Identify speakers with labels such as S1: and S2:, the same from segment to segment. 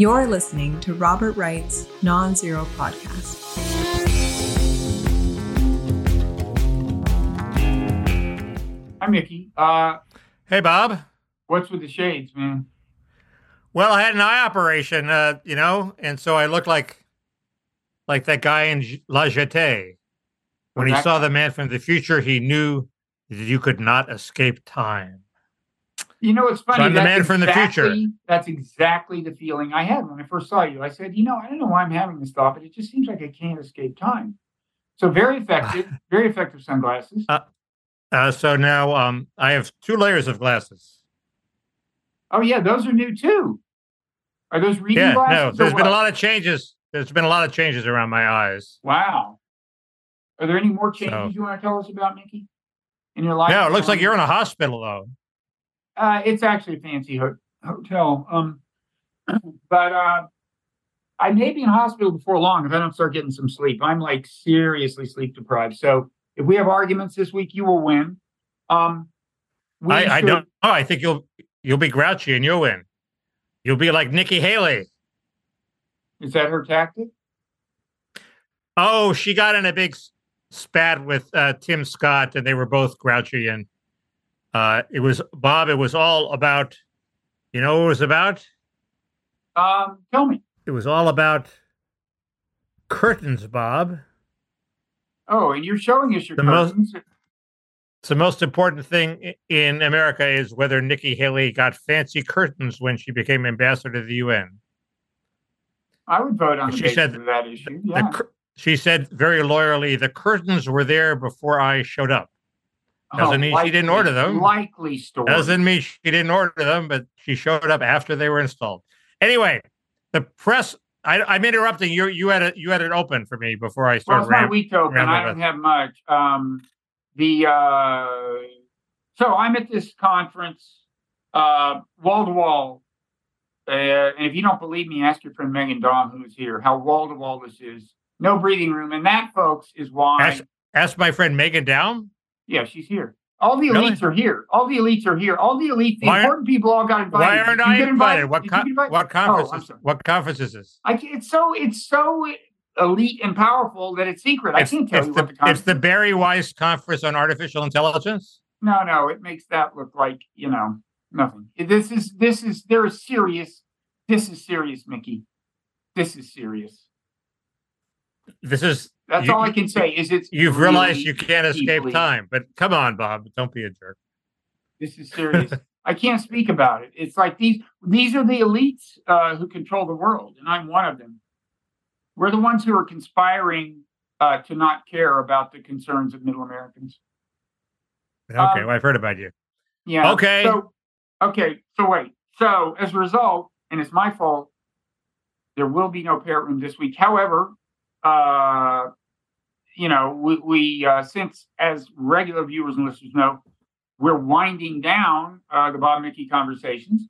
S1: You're listening to Robert Wright's Nonzero Podcast.
S2: Hi, Mickey. Uh,
S3: Hey, Bob.
S2: what's with the shades, man?
S3: Well, I had an eye operation, uh, you know, and so I looked like like that guy in La Jetée. When he
S2: That-
S3: saw the man from the future, he knew that you could not escape time.
S2: You know, it's funny.
S3: I'm the man from the future.
S2: That's exactly the feeling I had when I first saw you. I said, you know, I don't know why I'm having this thought, but it just seems like I can't escape time. So very effective, very effective sunglasses.
S3: Uh, so now um, I have two layers of glasses.
S2: Oh yeah, those are new too. Are those reading
S3: yeah,
S2: glasses?
S3: no, there's been a lot of changes. There's been a lot of changes around my eyes.
S2: Wow. Are there any more changes
S3: So-
S2: you want to tell us about, Mickey? In your life?
S3: No, it looks like you're in a hospital though.
S2: Uh, it's actually a fancy ho- hotel. Um, but uh, I may be in hospital before long if I don't start getting some sleep. I'm like seriously sleep deprived. So if we have arguments this week, you will win. Um, we
S3: I, I don't. Oh, I think you'll you'll be grouchy and you'll win. You'll be like Nikki Haley.
S2: Is that her tactic?
S3: Oh, she got in a big spat with uh, Tim Scott, and they were both grouchy. And uh, it was Bob. It was all about. You know, what it was about.
S2: Um, tell me.
S3: It was all about curtains, Bob.
S2: Oh, and you're showing us your
S3: The most-
S2: curtains.
S3: It's the most important thing in America is whether Nikki Haley got fancy curtains when she became ambassador to the UN.
S2: I would vote on the
S3: She said
S2: that issue. Yeah.
S3: cur- she said very loyally, "The curtains were there before I showed up." Doesn't mean she didn't order them.
S2: Likely story.
S3: Doesn't mean she didn't order them, but she showed up after they were installed. Anyway, the press. I, I'm interrupting you. You had it. You had it open for me before I
S2: Well,
S3: started.
S2: it's my week open. I don't have much. Um, the uh, so I'm at this conference, uh, wall to wall. Uh, and if you don't believe me, ask your friend Meghan Daum, who's here, how wall to wall this is. No breathing room, and that, folks, is why.
S3: Ask, ask my friend Meghan Daum.
S2: Yeah, she's here. All the
S3: Really?
S2: elites are here. All the elites are here. All the elites, the
S3: Why-
S2: important people, all got invited.
S3: Why aren't I invited? What
S2: Did you
S3: con-
S2: get invited?
S3: what oh, conference?
S2: Oh,
S3: is, what conference is this?
S2: I, it's so it's so elite and powerful that it's secret. I
S3: It's,
S2: can't tell you
S3: the,
S2: what the conference
S3: it's the. Bari Weiss conference on artificial intelligence.
S2: No, no, it makes that look like you know nothing. This is this is there is serious. This is serious, Mickey. This is serious.
S3: This is
S2: That's
S3: You-
S2: all I can say. Is it's
S3: you've
S2: really
S3: realized you can't escape
S2: deeply-
S3: time. But come on, Bob, don't be a jerk.
S2: This is serious. I can't speak about it. It's like these these are the elites uh, who control the world, and I'm one of them. We're the ones who are conspiring uh, to not care about the concerns of Middle Americans.
S3: Okay,
S2: Um,
S3: well, I've heard about you.
S2: Yeah.
S3: Okay.
S2: So, okay. So wait. So as a result, and it's my fault, there will be no parrot room this week. However, uh, you know, we, we uh, since as regular viewers and listeners know, we're winding down uh, the Bob Mickey conversations.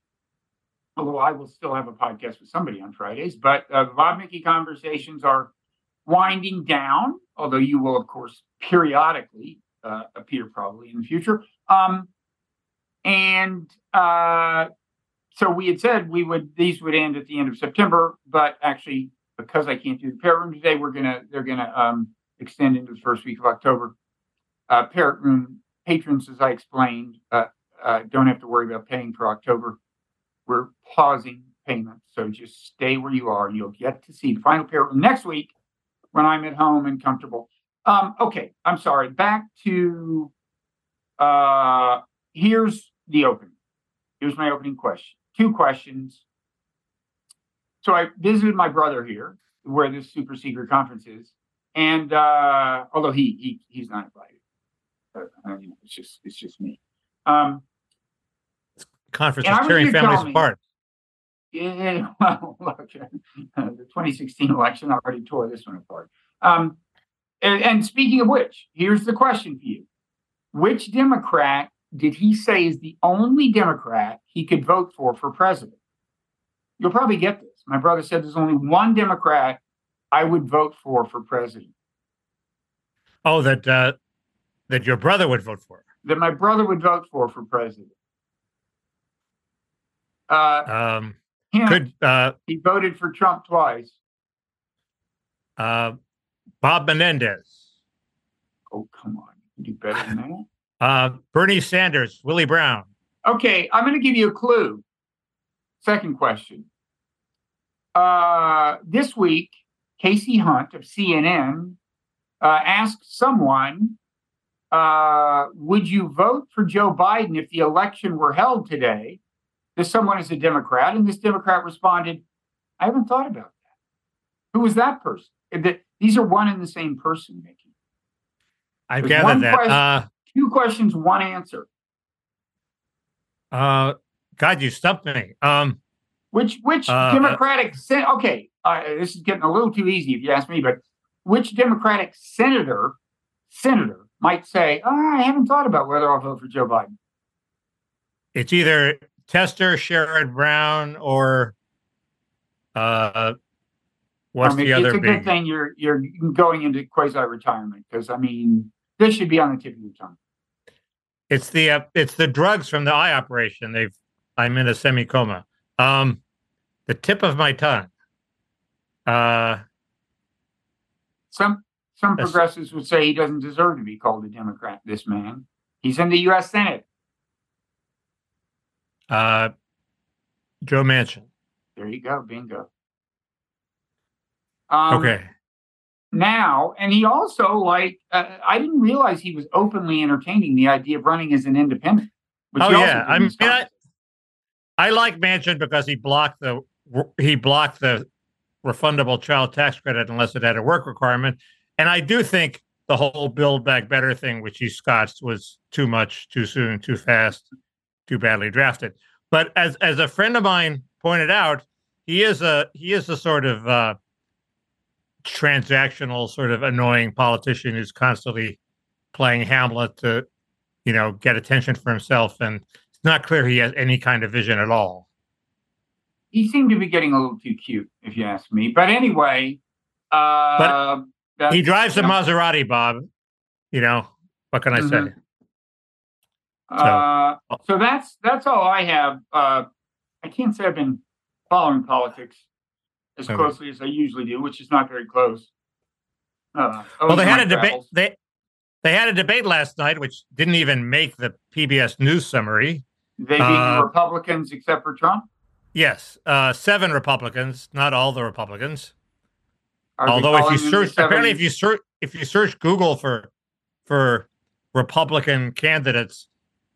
S2: Although I will still have a podcast with somebody on Fridays, but uh, the Bob Mickey conversations are winding down. Although you will, of course, periodically uh, appear probably in the future. Um, and uh, so we had said we would these would end at the end of September, but actually because I can't do the parrot room today, we're gonna they're gonna um, extend into the first week of October. Uh, parrot room patrons, as I explained, uh, uh, don't have to worry about paying for October. We're pausing payments, so just stay where you are, you'll get to see the final parrot room next week when I'm at home and comfortable. Um, okay, I'm sorry. Back to uh, here's the opening. Here's my opening question. Two questions. So I visited my brother here, where this super secret conference is, and uh, although he he he's not invited, but, uh, you know, it's just it's just me. Um,
S3: Conference
S2: I
S3: is tearing families
S2: me-
S3: apart.
S2: yeah, well, look, uh, the 2016 election already tore this one apart. Um, and, and speaking of which, here's the question for you: Which Democrat did he say is the only Democrat he could vote for for president? You'll probably get this. My brother said there's only one Democrat I would vote for for president.
S3: Oh, that uh, that your brother would vote for.
S2: That my brother would vote for for president. Uh,
S3: Um,
S2: Hint,
S3: Could uh,
S2: he voted for Trump twice.
S3: uh, Bob Menendez,
S2: Oh, come on. You do better than that.
S3: uh, Bernie Sanders, Willie Brown.
S2: Okay, I'm going to give you a clue. Second question. Uh, this week, Kasie Hunt of CNN uh, asked someone, uh, Would you vote for Joe Biden if the election were held today? This someone is a Democrat, and this Democrat responded, I haven't thought about that. Who was that person? Th- These are one and the same person, Mickey.
S3: I've
S2: There's
S3: gathered that.
S2: question-
S3: Uh,
S2: Two questions, one answer.
S3: uh, God, you stumped me. Um,
S2: Which which
S3: Uh,
S2: Democratic sen- okay, uh, this is getting a little too easy if you ask me, but which Democratic senator senator might say, oh, I haven't thought about whether I'll vote for Joe Biden.
S3: it's either Tester, Sherrod Brown, or uh, what's
S2: I mean,
S3: the other
S2: it's a
S3: big?
S2: good thing you're you're going into quasi retirement because I mean this should be on the tip of your tongue.
S3: It's the uh, it's the drugs from the eye operation. They've I'm in a semi coma. Um, the tip of my tongue. Uh,
S2: Some some progressives would say he doesn't deserve to be called a Democrat. This man, he's in the U.S. Senate.
S3: uh, Joe Manchin.
S2: There you go, bingo. Um,
S3: Okay.
S2: now and he also like uh, i didn't realize he was openly entertaining the idea of running as an independent which
S3: Oh yeah, I mean, I. I like Manchin because he blocked the he blocked the refundable child tax credit unless it had a work requirement, and I do think the whole Build Back Better thing, which he scotched, was too much, too soon, too fast, too badly drafted. But as as a friend of mine pointed out, he is a he is a sort of uh, transactional, sort of annoying politician who's constantly playing Hamlet to, you know, get attention for himself, and not clear he has any kind of vision at all.
S2: he seemed to be getting a little too cute if you ask me but anyway uh that's-
S3: He drives a Maserati, Bob. You know what can I say?
S2: Mhm. uh, so that's that's all i have uh i can't say i've been following politics as
S3: Okay.
S2: closely as i usually do which is not very close uh,
S3: Well, they had a debate. They they had a debate last night, which didn't even make the PBS news summary.
S2: They beat
S3: uh,
S2: republicans except for trump
S3: Yes, uh, seven Republicans, not all the Republicans.
S2: Are
S3: Although if you search, apparently if you search if you search Google for for Republican candidates,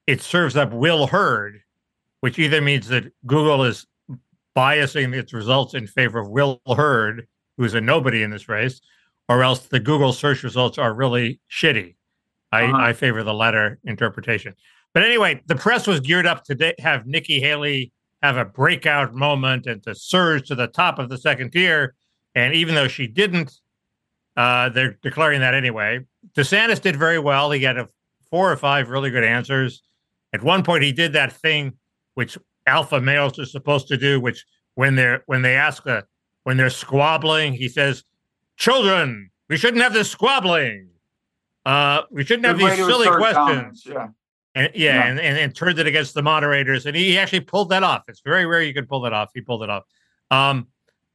S3: it serves up Will Hurd, which either means that Google is biasing its results in favor of Will Hurd, who's a nobody in this race, or else the Google search results are really shitty. I,
S2: Uh-huh.
S3: I favor the latter interpretation. But anyway, the press was geared up to have Nikki Haley have a breakout moment and to surge to the top of the second tier. And even though she didn't, uh, they're declaring that anyway. DeSantis did very well. He had a, four or five really good answers. At one point, he did that thing which alpha males are supposed to do, which when they're when they ask a when they're squabbling, he says, "Children, we shouldn't have this squabbling. Uh, we shouldn't have
S2: Good way
S3: these silly questions."
S2: Yeah.
S3: And yeah,
S2: Yeah.
S3: And, and and turned it against the moderators, and he actually pulled that off. It's very rare you can pull that off. He pulled it off. Um,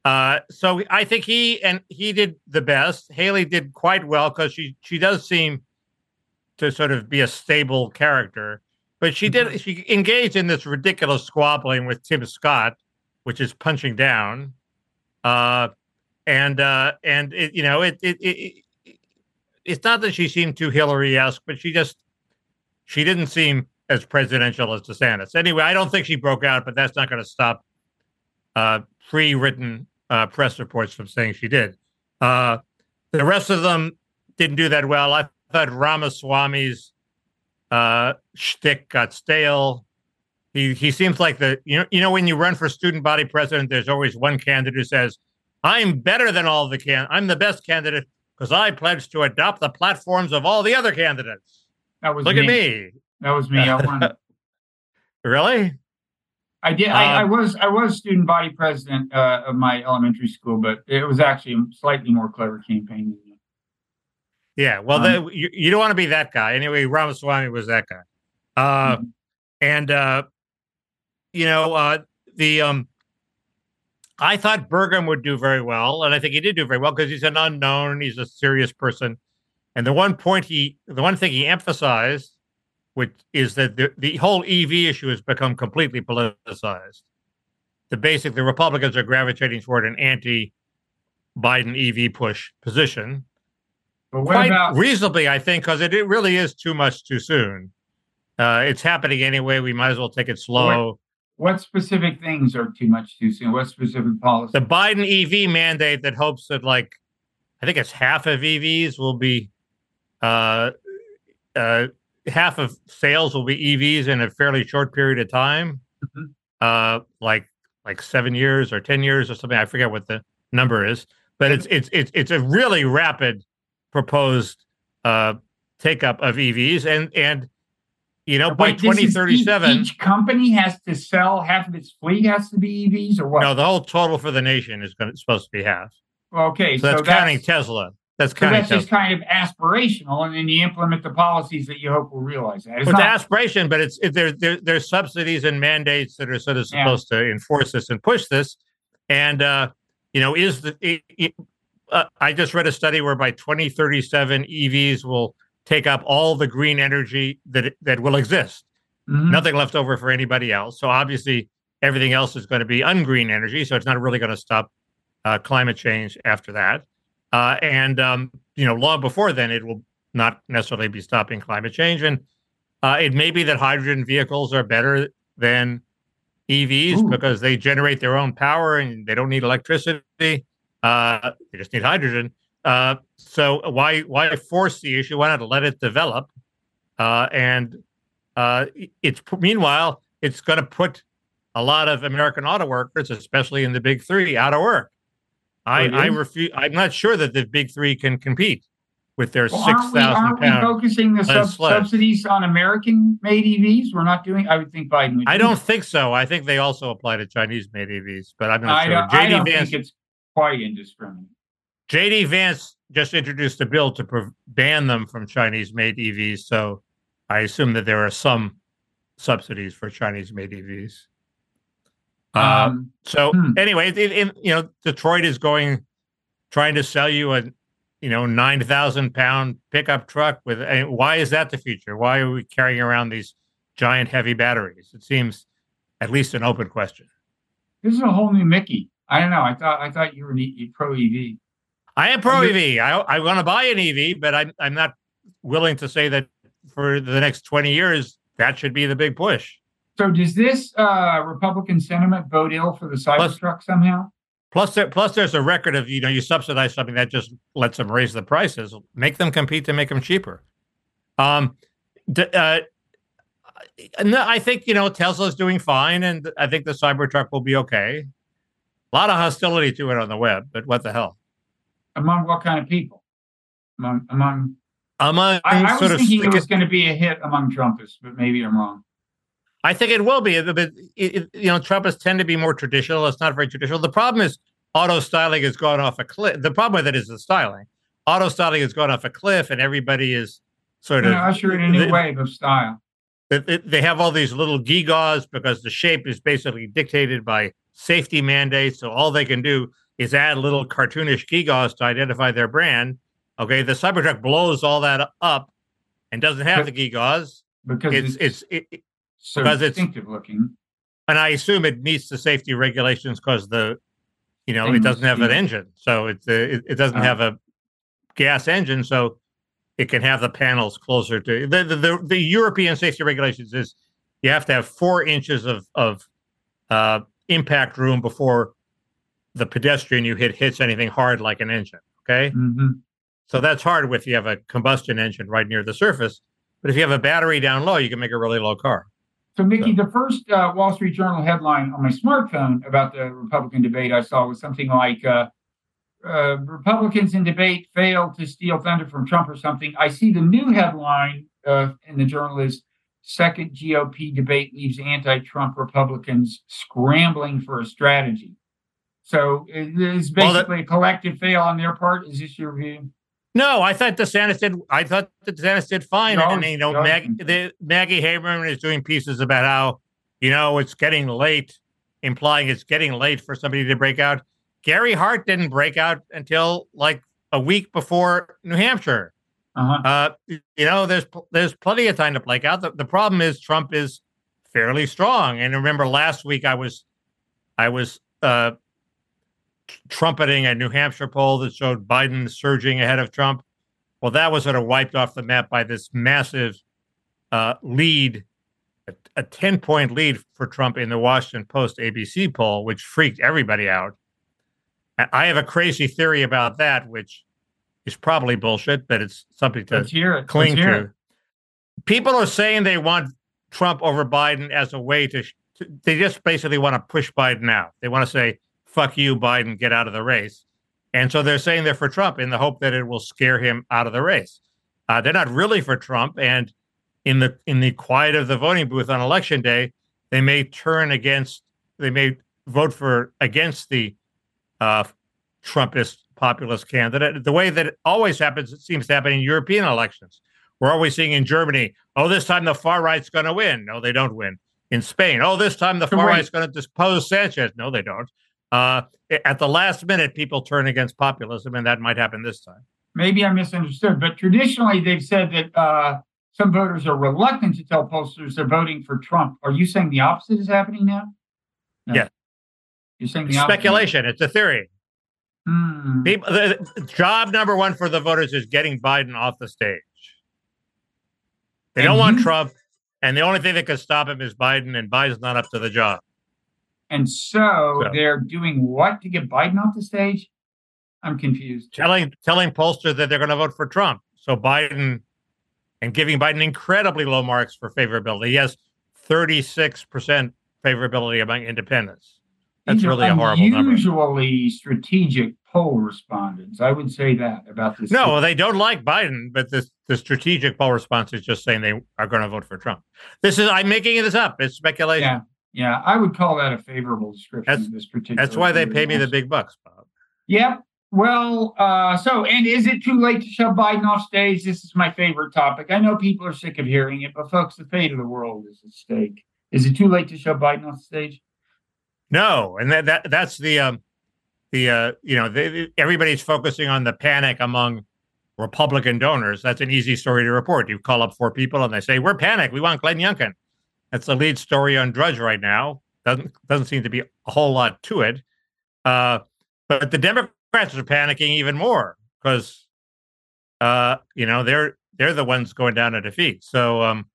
S3: uh, so I think he and he did the best. Haley did quite well because she she does seem to sort of be a stable character, but she did she engaged in this ridiculous squabbling with Tim Scott, which is punching down, uh, and uh, and it, you know it it, it it it's not that she seemed too Hillary-esque, but she just she didn't seem as presidential as DeSantis. Anyway, I don't think she broke out, but that's not going to stop uh, pre-written uh, press reports from saying she did. Uh, the rest of them didn't do that well. I thought Ramaswamy's uh, shtick got stale. He he seems like the you know you know when you run for student body president, there's always one candidate who says, "I'm better than all the can. I'm the best candidate because I pledge to adopt the platforms of all the other candidates."
S2: That was
S3: Look
S2: me.
S3: at me.
S2: That was me. I won.
S3: Really?
S2: I did. I, I
S3: Um,
S2: was. I was student body president uh, of my elementary school, but it was actually a slightly more clever campaign.
S3: Yeah. Well,
S2: Um,
S3: the, you, you don't want to be that guy. Anyway, Ramaswamy was that guy. Uh,
S2: Mhm.
S3: And, uh, you know, uh, the, um, I thought Burgum would do very well, and I think he did do very well because he's an unknown. He's a serious person, and the one point he, the one thing he emphasized, which is that the, the whole EV issue has become completely politicized. The basic, the Republicans are gravitating toward an anti-Biden EV push position,
S2: But what
S3: quite
S2: about
S3: reasonably, I think, because it, it really is too much too soon. Uh, it's happening anyway. We might as well take it slow.
S2: what specific things are too much too soon? What specific policy?
S3: The Biden EV mandate that hopes that, like, I think it's half of EVs will be, uh, uh, half of sales will be EVs in a fairly short period of time,
S2: Mhm.
S3: uh, like like seven years or ten years or something. I forget what the number is, but it's it's it's it's a really rapid proposed uh, take up of EVs, and and you know by twenty thirty seven.
S2: Each, company has to sell half of its fleet has to be EVs, or what?
S3: No, the whole total for the nation is going to supposed to be half.
S2: okay,
S3: So that's counting Tesla. That's
S2: So
S3: counting
S2: that's
S3: Tesla.
S2: just kind of aspirational, and then you implement the policies that you hope will realize that. It's
S3: Well, it's
S2: not,
S3: aspiration, but it's it, there, there. There's subsidies and mandates that are sort of
S2: Yeah.
S3: supposed to enforce this and push this. And uh, you know, is the it, it, uh, I just read a study where by 2037 EVs will take up all the green energy that that will exist.
S2: Mhm.
S3: Nothing left over for anybody else. So obviously, everything else is going to be ungreen energy. So it's not really going to stop uh, climate change after that. Uh, and um, you know, long before then, it will not necessarily be stopping climate change. And uh, it may be that hydrogen vehicles are better than EVs
S2: Ooh.
S3: because they generate their own power and they don't need electricity. Uh, they just need hydrogen. Uh, so why why force the issue? Why not let it develop? Uh, and uh, it's meanwhile it's going to put a lot of American auto workers, especially in the big three, out of work. I,
S2: Oh,
S3: I
S2: yeah?
S3: refuse. I'm not sure that the big three can compete with their
S2: Well,
S3: six
S2: aren't we, aren't we focusing the sub- subsidies on American-made EVs? We're not doing. I would think Biden would.
S3: I
S2: do
S3: don't
S2: that.
S3: think so. I think they also apply to Chinese-made EVs, but I'm not
S2: I
S3: sure.
S2: don't, I
S3: JD
S2: don't
S3: Vance,
S2: think it's quite indiscriminate.
S3: JD Vance just introduced a bill to prov- ban them from Chinese-made EVs. So I assume that there are some subsidies for Chinese-made EVs. Uh,
S2: Um,
S3: so
S2: hmm.
S3: anyway, it, it- you know, Detroit is going, trying to sell you a, you know, nine thousand pound pickup truck with. Why is that the future? Why are we carrying around these giant heavy batteries? It seems at least an open question.
S2: this is a whole new Mickey. I don't know. I thought I thought you were E- pro EV.
S3: I am pro EV. I I want to buy an EV, but I'm I'm not willing to say that for the next twenty years that should be the big push.
S2: So does this uh, Republican sentiment bode ill for the Cybertruck somehow?
S3: Plus, there, plus there's a record of you know you subsidize something that just lets them raise the prices, make them compete to make them cheaper. Um, d- uh, no, I think you know Tesla's doing fine, and I think the Cybertruck will be okay. A lot of hostility to it on the web, but what the hell?
S2: Among what kind of people? Among among
S3: Among
S2: I, I was
S3: sort of
S2: thinking it was going to be a hit among Trumpists, but maybe I'm wrong.
S3: I think it will be, but you know, Trumpists tend to be more traditional. It's not very traditional. The problem is auto styling has gone off a cliff. The problem with it is the styling. Auto styling has gone off a cliff, and everybody is sort of
S2: know, usher in a new
S3: they-
S2: wave of style.
S3: they- have all these little gewgaws because the shape is basically dictated by safety mandates. So all they can do is add little cartoonish gewgaws to identify their brand. Okay, the Cybertruck blows all that up and doesn't have the gewgaws.
S2: Because
S3: It's
S2: it's,
S3: it's it,
S2: so
S3: because it's-
S2: distinctive looking.
S3: and I assume it meets the safety regulations because the, you know, it doesn't have an engine, so it's a, it, it doesn't
S2: Oh.
S3: have a gas engine, so it can have the panels closer to the the, the, the European safety regulations is you have to have four inches of of uh, impact room before the pedestrian you hit hits anything hard like an engine. Okay,
S2: hmm
S3: so that's hard if you have a combustion engine right near the surface, but if you have a battery down low, you can make a really low car.
S2: So, Mickey, the first uh, Wall Street Journal headline on my smartphone about the Republican debate I saw was something like uh, uh, Republicans in debate failed to steal thunder from Trump or something. I see the new headline uh, in the journal is second GOP debate leaves anti Trump Republicans scrambling for a strategy. So, it is
S3: Well, that-
S2: basically a collective fail on their part. Is this your view?
S3: No, I thought DeSantis did. I thought that DeSantis did fine,
S2: No,
S3: and you know,
S2: no.
S3: Mag, the, Maggie Haberman is doing pieces about how you know it's getting late implying it's getting late for somebody to break out. Gary Hart didn't break out until like a week before New Hampshire.
S2: Uh-huh.
S3: Uh, you know, there's there's plenty of time to break out. The, the problem is Trump is fairly strong. And remember, last week I was I was uh, trumpeting a New Hampshire poll that showed Biden surging ahead of Trump. Well, that was sort of wiped off the map by this massive uh, lead, a, a 10 point lead for Trump in the Washington Post ABC poll, which freaked everybody out. I have a crazy theory about that, which is probably bullshit, but it's something to
S2: it.
S3: cling to.
S2: it.
S3: People are saying they want Trump over Biden as a way to, to they just basically want to push Biden out. They want to say, fuck you, Biden, get out of the race. And so they're saying they're for Trump in the hope that it will scare him out of the race. Uh, they're not really for Trump. And in the in the quiet of the voting booth on election day, they may turn against they may vote for against the uh, Trumpist populist candidate. The way that it always happens, it seems to happen in European elections. We're always seeing in Germany, oh, this time the far right's going to win. No, they don't win. In Spain, oh, this time the far
S2: Right.
S3: right's going to depose Sanchez. No, they don't. Uh, at the last minute, people turn against populism, and that might happen this time.
S2: Maybe I misunderstood, but traditionally they've said that uh, some voters are reluctant to tell pollsters they're voting for Trump. Are you saying the opposite is happening now? No.
S3: Yeah.
S2: You're saying the
S3: It's
S2: opposite.
S3: speculation. It's a theory.
S2: Hmm.
S3: People, the, job number one for the voters is getting Biden off the stage. They
S2: And
S3: don't want Trump, and the only thing that could stop him is Biden, and Biden's not up to the job.
S2: And so,
S3: So-
S2: they're doing what to get Biden off the stage? I'm confused.
S3: Telling telling pollsters that they're going to vote for Trump. So Biden, and giving Biden incredibly low marks for favorability. He has 36% favorability among independents. That's
S2: These
S3: really a horrible number.
S2: Unusually strategic poll respondents. I would say that about this.
S3: No, they don't like Biden, but the, the strategic poll response is just saying they are going to vote for Trump. This is I'm making this up. It's speculation.
S2: Yeah, yeah, I would call that a favorable description
S3: That's-
S2: of this particular.
S3: That's why they pay me the big bucks, Bob.
S2: Yep. Well, uh, so and is it too late to shove Biden off stage? This is my favorite topic. I know people are sick of hearing it, but folks, the fate of the world is at stake. Is it too late to shove Biden off stage?
S3: No, and that, that that's the um the uh you know they, everybody's focusing on the panic among Republican donors. That's an easy story to report. You call up four people and they say we're panicked. We want Glenn Youngkin. That's the lead story on Drudge right now. Doesn't doesn't seem to be a whole lot to it. Uh, but the Democrats are panicking even more because uh you know they're they're the ones going down a defeat. So um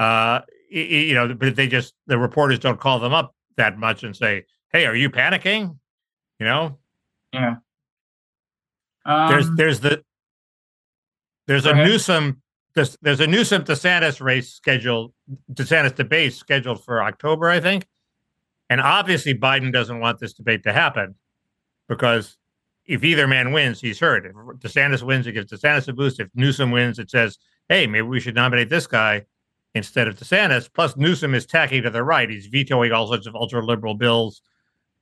S3: uh y- y- you know but they just the reporters don't call them up that much and say, "Hey, are you panicking?" You know,
S2: Yeah. Um,
S3: there's there's the there's a
S2: ahead.
S3: Newsom there's, there's a Newsom DeSantis race scheduled DeSantis debate scheduled for October, I think, and obviously Biden doesn't want this debate to happen because if either man wins, he's hurt. If DeSantis wins, it gives DeSantis a boost. If Newsom wins, it says, "Hey, maybe we should nominate this guy." Instead of DeSantis, plus Newsom is tacking to the right. He's vetoing all sorts of ultra liberal bills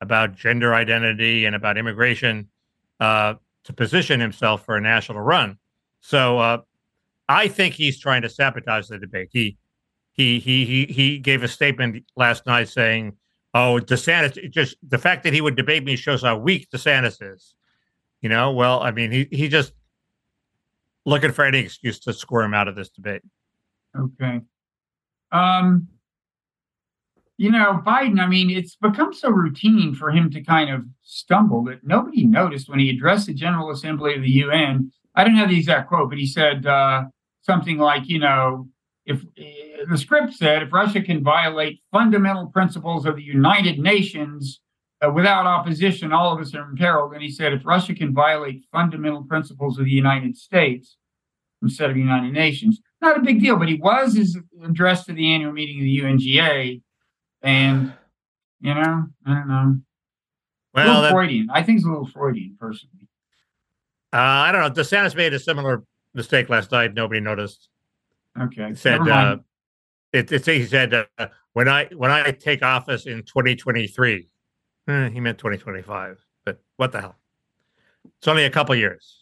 S3: about gender identity and about immigration uh, to position himself for a national run. So uh, I think he's trying to sabotage the debate. He he he he he gave a statement last night saying, "Oh, DeSantis just the fact that he would debate me shows how weak DeSantis is." You know, well, I mean, he he just looking for any excuse to squirm out of this debate.
S2: Okay. Um, you know, Biden, I mean, it's become so routine for him to kind of stumble that nobody noticed when he addressed the General Assembly of the UN. I don't have the exact quote, but he said uh, something like, you know, if uh, the script said, if Russia can violate fundamental principles of the United Nations uh, without opposition, all of us are imperiled. And he said, if Russia can violate fundamental principles of the United States instead of the United Nations, not a big deal, but he was his address to the annual meeting of the UNGA, and you know, I don't know,
S3: Well, that, uh,
S2: Freudian. I think it's a little Freudian, personally.
S3: I don't know. DeSantis made a similar mistake last night. Nobody noticed.
S2: Okay,
S3: He said uh,
S2: mind.
S3: it, it. He said uh, when I when I take office in 2023, eh, he meant 2025. But what the hell? It's only a couple years.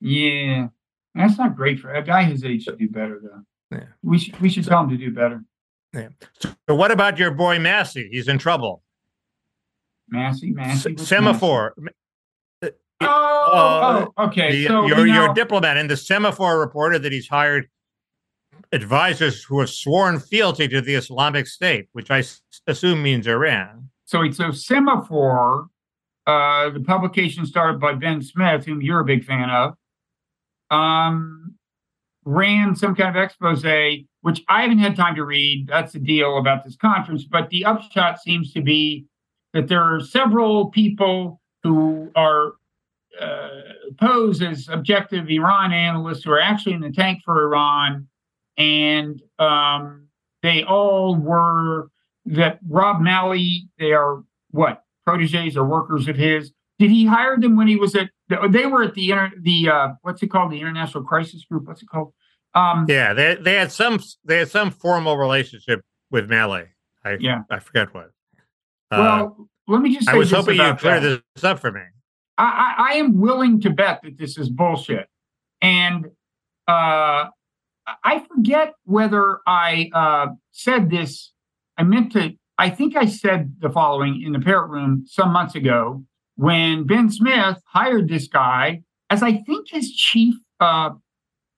S2: yeah, that's not great for a guy his age. to do better, though.
S3: Yeah.
S2: We should we should tell him to do better. Yeah.
S3: So what about your boy Massey? He's in trouble.
S2: Massey, Massey.
S3: S- Semafor.
S2: Massey? Oh, oh, okay.
S3: The,
S2: so
S3: you're,
S2: now,
S3: you're a diplomat, and the Semafor reported that he's hired advisors who have sworn fealty to the Islamic State, which I s- assume means Iran.
S2: so it's a Semafor. Uh, the publication started by Ben Smith, whom you're a big fan of. Um, ran some kind of expose, which I haven't had time to read. That's the deal about this conference. But the upshot seems to be that there are several people who are uh, posed as objective Iran analysts who are actually in the tank for Iran, and um, they all were that Rob Malley. They are what proteges or workers of his. Did he hire them when he was at? They were at the inter, the uh, what's it called? The International Crisis Group. What's it called? Um,
S3: Yeah, they they had some they had some formal relationship with Malley. I
S2: Yeah.
S3: I forget what. Uh,
S2: well, let me just say
S3: I was hoping you'd clear this up for me.
S2: I, I, am willing to bet that this is bullshit. And uh, I forget whether I uh, said this. I meant to, I think I said the following in the parrot room some months ago when Ben Smith hired this guy as I think his chief uh,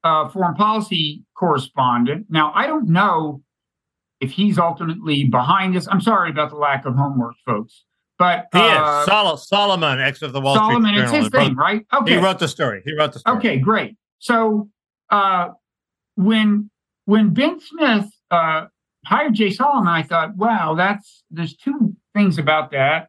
S2: uh, foreign policy correspondent. Now, I don't know if he's ultimately behind this. I'm sorry about the lack of homework, folks. But
S3: He
S2: uh,
S3: is Sol- Solomon, ex of the Wall
S2: Solomon,
S3: Street
S2: it's
S3: Journal.
S2: his
S3: He wrote-
S2: thing, right? Okay.
S3: He wrote the story. He wrote the story.
S2: Okay, great. So uh, when when Ben Smith uh, hired Jay Solomon, I thought, wow, that's there's two things about that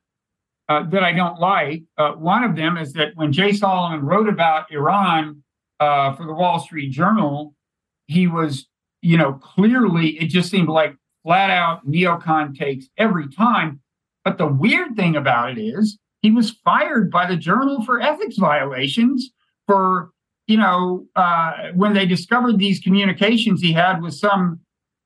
S2: uh, that I don't like. Uh, one of them is that when Jay Solomon wrote about Iran uh, for the Wall Street Journal, he was, you know, clearly it just seemed like flat out neocon takes every time. But the weird thing about it is he was fired by the Journal for ethics violations for you know uh, when they discovered these communications he had with some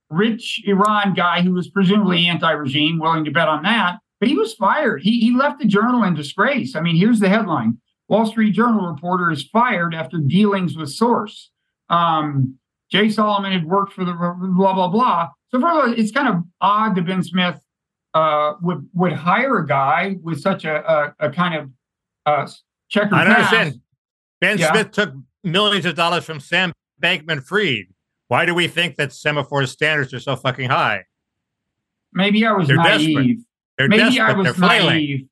S2: rich Iran guy who was presumably anti-regime, willing to bet on that. But he was fired. He he left the journal in disgrace. I mean, here's the headline: Wall Street Journal reporter is fired after dealings with source. Um, Jay Solomon had worked for the blah blah blah. So first all, it's kind of odd that Ben Smith uh, would would hire a guy with such a a, a kind of uh, checkered
S3: I don't
S2: past.
S3: understand. Ben
S2: Yeah.
S3: Smith took millions of dollars from Sam Bankman Fried. Why do we think that Semafor standards are so fucking high?
S2: Maybe I was
S3: They're
S2: naive.
S3: desperate. They're
S2: Maybe
S3: desperate.
S2: I
S3: They're
S2: was
S3: flailing.
S2: naive.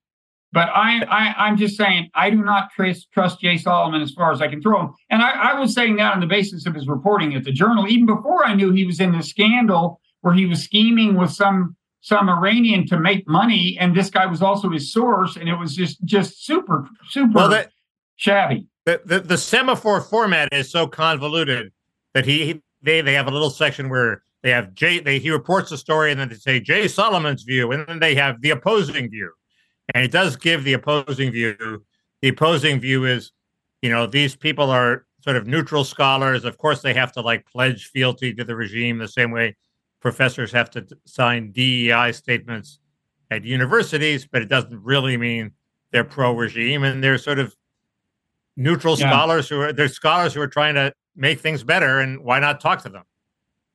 S2: But I, I, I'm just saying, I do not trust, trust Jay Solomon as far as I can throw him. And I, I was saying that on the basis of his reporting at the Journal, even before I knew he was in the scandal where he was scheming with some some Iranian to make money, and this guy was also his source, and it was just just super super
S3: Well, the,
S2: shabby.
S3: the, the, the Semafor format is so convoluted that he, he they they have a little section where they have Jay they he reports the story and then they say Jay Solomon's view and then they have the opposing view. And it does give the opposing view. The opposing view is, you know, these people are sort of neutral scholars. Of course, they have to like pledge fealty to the regime the same way professors have to sign DEI statements at universities, but it doesn't really mean they're pro-regime and they're sort of neutral
S2: Yeah.
S3: scholars who are they're scholars who are trying to make things better and why not talk to them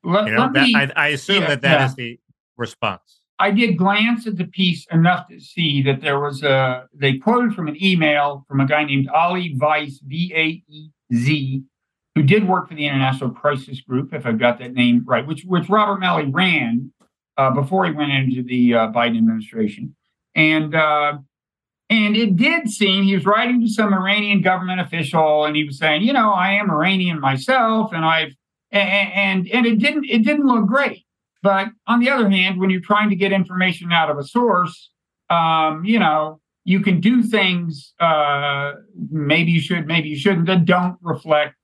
S2: Let,
S3: you know that
S2: me,
S3: I, I assume
S2: yeah,
S3: that that is
S2: yeah.
S3: the response
S2: I did glance at the piece enough to see that there was a they quoted from an email from a guy named Ali Vaez, V A E Z, who did work for the International Crisis Group, if I've got that name right, which which Robert Malley ran uh, before he went into the uh, Biden administration, and uh, and it did seem he was writing to some Iranian government official, and he was saying, you know, I am Iranian myself, and I've and and, it didn't it didn't look great. But on the other hand, when you're trying to get information out of a source, um, you know, you can do things. Uh, maybe you should, maybe you shouldn't. That don't reflect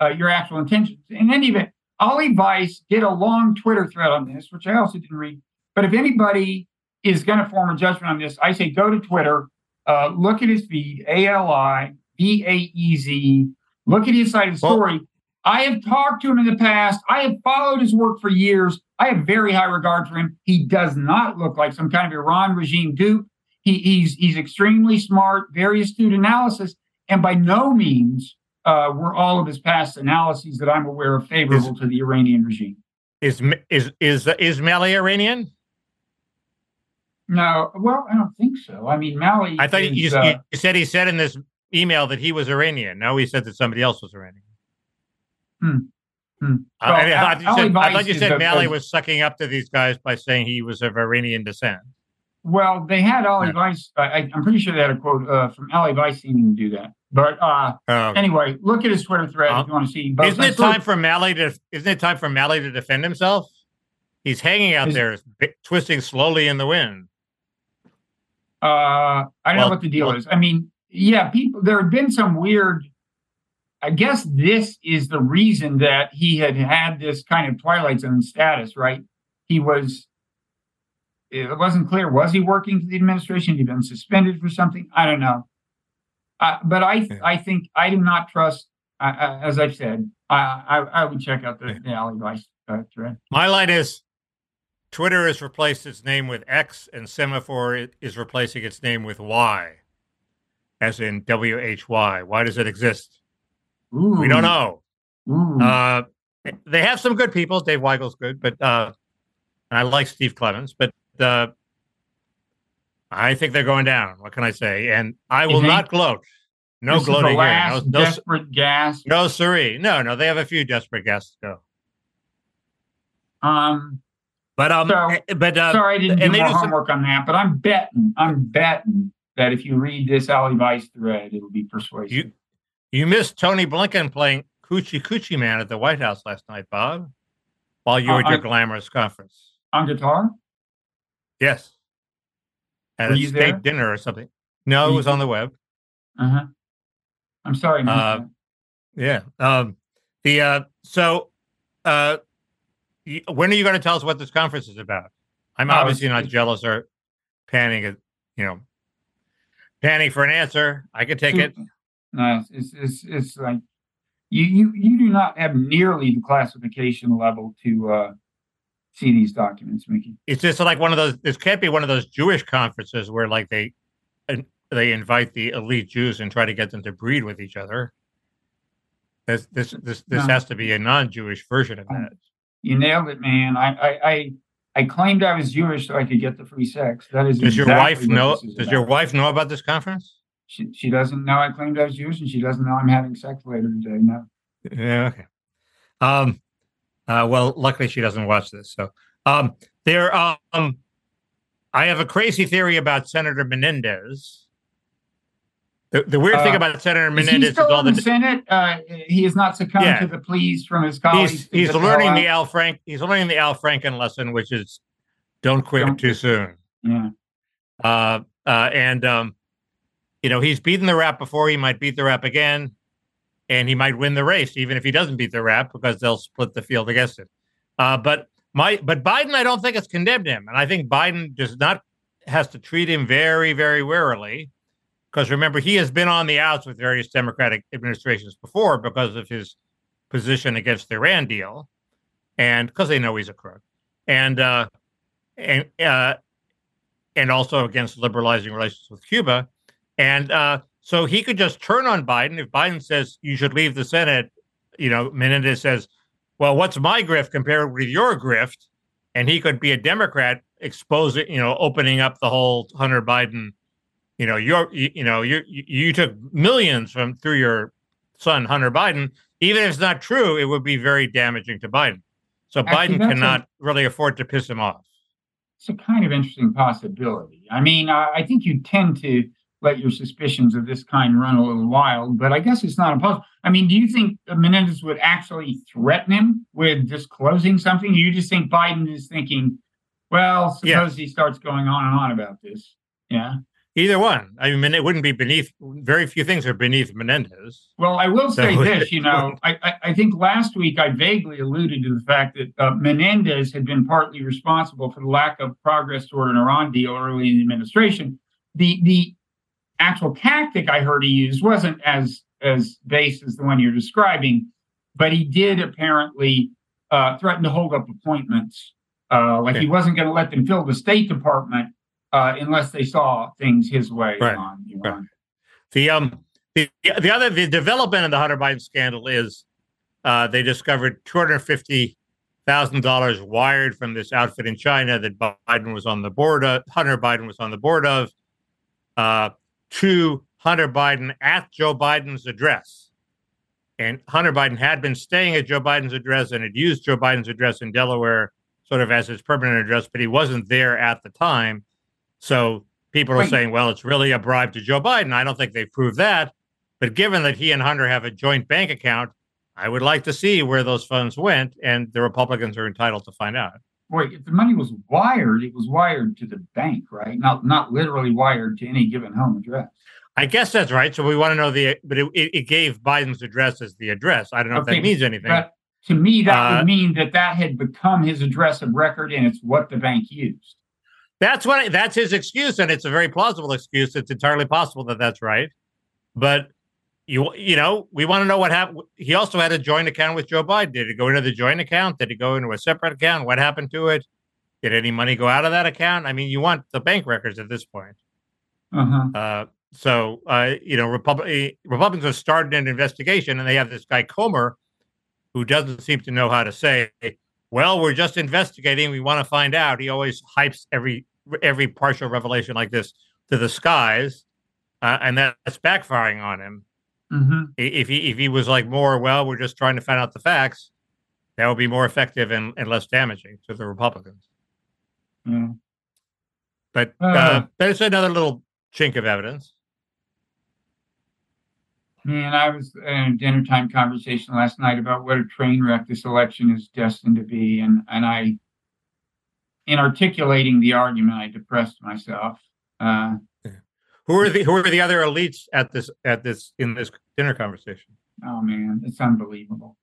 S2: uh, your actual intentions. In any event, Ali Vaez did a long Twitter thread on this, which I also didn't read. But if anybody is going to form a judgment on this, I say go to Twitter, uh, look at his feed, A L I B A E Z. Look at his side of the
S3: Well-
S2: story. I have talked to him in the past. I have followed his work for years. I have very high regard for him. He does not look like some kind of Iran regime dupe. He, he's he's extremely smart, very astute analysis, and by no means uh, were all of his past analyses that I'm aware of favorable to the Iranian regime.
S3: is is is is Malley iranian
S2: No, well, I don't think so. I mean, Malley.
S3: I thought
S2: is,
S3: you,
S2: uh,
S3: you said he said in this email that he was Iranian. No, he said that somebody else was Iranian.
S2: Hmm. Hmm.
S3: Uh,
S2: Well,
S3: and I, thought you said, I thought you said Malley
S2: a-
S3: was sucking up to these guys by saying he was of Iranian descent.
S2: Well, they had Ali
S3: Yeah.
S2: Vaez. I, I'm pretty sure they had a quote uh, from Ali Vaez seeming to do that. But uh,
S3: Oh,
S2: anyway, look at his Twitter thread
S3: Uh,
S2: if you want to see. But
S3: isn't it time for Malley to? Isn't it time for Malley to defend himself? He's hanging out
S2: Is-
S3: there, twisting slowly in the wind.
S2: Uh, I don't know what the deal
S3: well-
S2: is. I mean, yeah, people. There had been some weird. I guess this is the reason that he had had this kind of Twilight Zone status, right? He was. It wasn't clear. Was he working for the administration? Had he been suspended for something? I don't know. Uh, but I,
S3: Yeah.
S2: I think I do not trust. Uh, uh, as I've said, I, I, I would check out the, the Ali Vaez uh, thread.
S3: My line is Twitter has replaced its name with X, and Semafor is replacing its name with Y, as in W H Y. Why does it exist?
S2: Ooh,
S3: We don't know. Uh, they have some good people. Dave Weigel's good, but uh, and I like Steve Clemons, but uh, I think they're going down. What can I say? And I will not gloat. No
S2: this is the
S3: gloating here. No, no,
S2: desperate gas.
S3: no, siree. No, no. They have a few desperate guests to go.
S2: Um,
S3: But um,
S2: So-
S3: eh, but uh,
S2: sorry, I didn't do
S3: and they
S2: more
S3: do some-
S2: homework on that, but I'm betting, I'm betting that if you read this Ali Vaez thread, it'll be persuasive.
S3: You- You missed Tony Blinken playing Hoochie Coochie Man at the White House last night, Bob, while you
S2: Uh,
S3: were at your glamorous conference.
S2: on guitar?
S3: Yes. At
S2: Were
S3: a
S2: you
S3: state
S2: there?
S3: dinner or something. No,
S2: Were
S3: it was on the web.
S2: Uh huh. I'm sorry.
S3: Uh. Yeah. Um, the uh, so uh, y- when are you going to tell us what this conference is about? I'm
S2: Oh,
S3: obviously not jealous or panning it, you know, panning for an answer. I could take it.
S2: No, it's, it's it's it's like you you you do not have nearly the classification level to uh, see these documents, Mickey.
S3: It's just like one of those. This can't be one of those Jewish conferences where like they they invite the elite Jews and try to get them to breed with each other. This this this this
S2: No.
S3: has to be a non-Jewish version of that.
S2: You nailed it, man. I I I, I claimed I was Jewish so I could get the free sex. That is.
S3: Does your wife know? Does your wife know about this conference?
S2: She, she doesn't know I claimed I was Jewish, and she doesn't know I'm having sex later today. No.
S3: Yeah. Okay. Um. Uh, well, luckily she doesn't watch this. So, um, there. Um, I have a crazy theory about Senator Menendez. The, the weird thing
S2: Uh,
S3: about Senator
S2: Is
S3: Menendez
S2: he
S3: is all
S2: in the
S3: the
S2: Senate? Uh, he has not succumbed
S3: Yeah.
S2: to the pleas from his colleagues.
S3: he's he's learning the? Al Frank he's learning the Al Franken lesson, which is don't quit
S2: Don't-
S3: too soon.
S2: Yeah.
S3: Uh, uh, and um, you know he's beaten the rap before. He might beat the rap again, and he might win the race, even if he doesn't beat the rap, because they'll split the field against him. Uh, but my but Biden, I don't think has condemned him, and I think Biden does not has to treat him very very warily, because remember he has been on the outs with various Democratic administrations before because of his position against the Iran deal, and because they know he's a crook, and uh, and uh, and also against liberalizing relations with Cuba. And uh, so he could just turn on Biden. If Biden says you should leave the Senate, you know, Menendez says, well, what's my grift compared with your grift? And he could be a Democrat exposing, you know, opening up the whole Hunter Biden, you know, your, you, you know, you you took millions from through your son Hunter Biden. Even if it's not true, it would be very damaging to Biden. So
S2: Actually,
S3: Biden
S2: that's a-
S3: cannot really afford to piss him off.
S2: It's a kind of interesting possibility. I mean, I, I think you tend to let your suspicions of this kind run a little wild, but I guess it's not impossible. I mean, do you think Menendez would actually threaten him with disclosing something? Do you just think Biden is thinking, well, suppose
S3: Yeah.
S2: he starts going on and on about this? Yeah.
S3: Either one. I mean, it wouldn't be beneath. Very few things are beneath Menendez.
S2: Well, I will say
S3: So-
S2: this, you know, I, I, I think last week I vaguely alluded to the fact that uh, Menendez had been partly responsible for the lack of progress toward an Iran deal early in the administration. The the actual tactic I heard he used wasn't as as base as the one you're describing, but he did apparently uh, threaten to hold up appointments. Uh, like he wasn't going to let them fill the State Department uh, unless they saw things his way
S3: Right.
S2: on Iran.
S3: The um the the other the development of the Hunter Biden scandal is uh, they discovered two hundred fifty thousand dollars wired from this outfit in China that Biden was on the board of, Hunter Biden was on the board of, uh, to Hunter Biden at Joe Biden's address. And Hunter Biden had been staying at Joe Biden's address and had used Joe Biden's address in Delaware sort of as his permanent address, but he wasn't there at the time. So people are
S2: Wait.
S3: saying, well, it's really a bribe to Joe Biden. I don't think they've proved that. But given that he and Hunter have a joint bank account, I would like to see where those funds went, and the Republicans are entitled to find out.
S2: Wait, if the money was wired, it was wired to the bank, right? Not not literally wired to any given home address.
S3: I guess that's right. So we want to know the, but it, it, gave Biden's address as the address. I don't know if that means anything.
S2: But to me, that
S3: Uh,
S2: would mean that that had become his address of record, and it's what the bank used.
S3: That's what that's his excuse, and it's a very plausible excuse. It's entirely possible that that's right, but you you know we want to know what happened. He also had a joint account with Joe Biden. Did it go into the joint account? Did it go into a separate account? What happened to it? Did any money go out of that account? I mean, you want the bank records at this point.
S2: Uh-huh.
S3: Uh, so uh, you know, Repub- Republicans have started an investigation, and they have this guy Comer, who doesn't seem to know how to say, "Well, we're just investigating. We want to find out." He always hypes every every partial revelation like this to the skies, uh, and that's backfiring on him.
S2: Hmm
S3: If he if he was like more, well, we're just trying to find out the facts, that would be more effective and, and less damaging to the Republicans.
S2: Yeah.
S3: But
S2: Uh.
S3: uh, there's another little chink of evidence.
S2: Man, I was in a dinner time conversation last night about what a train wreck this election is destined to be, and and I, in articulating the argument, I depressed myself. Uh,
S3: Who are the who are the other elites at this at this in this dinner conversation?
S2: oh man, it's unbelievable.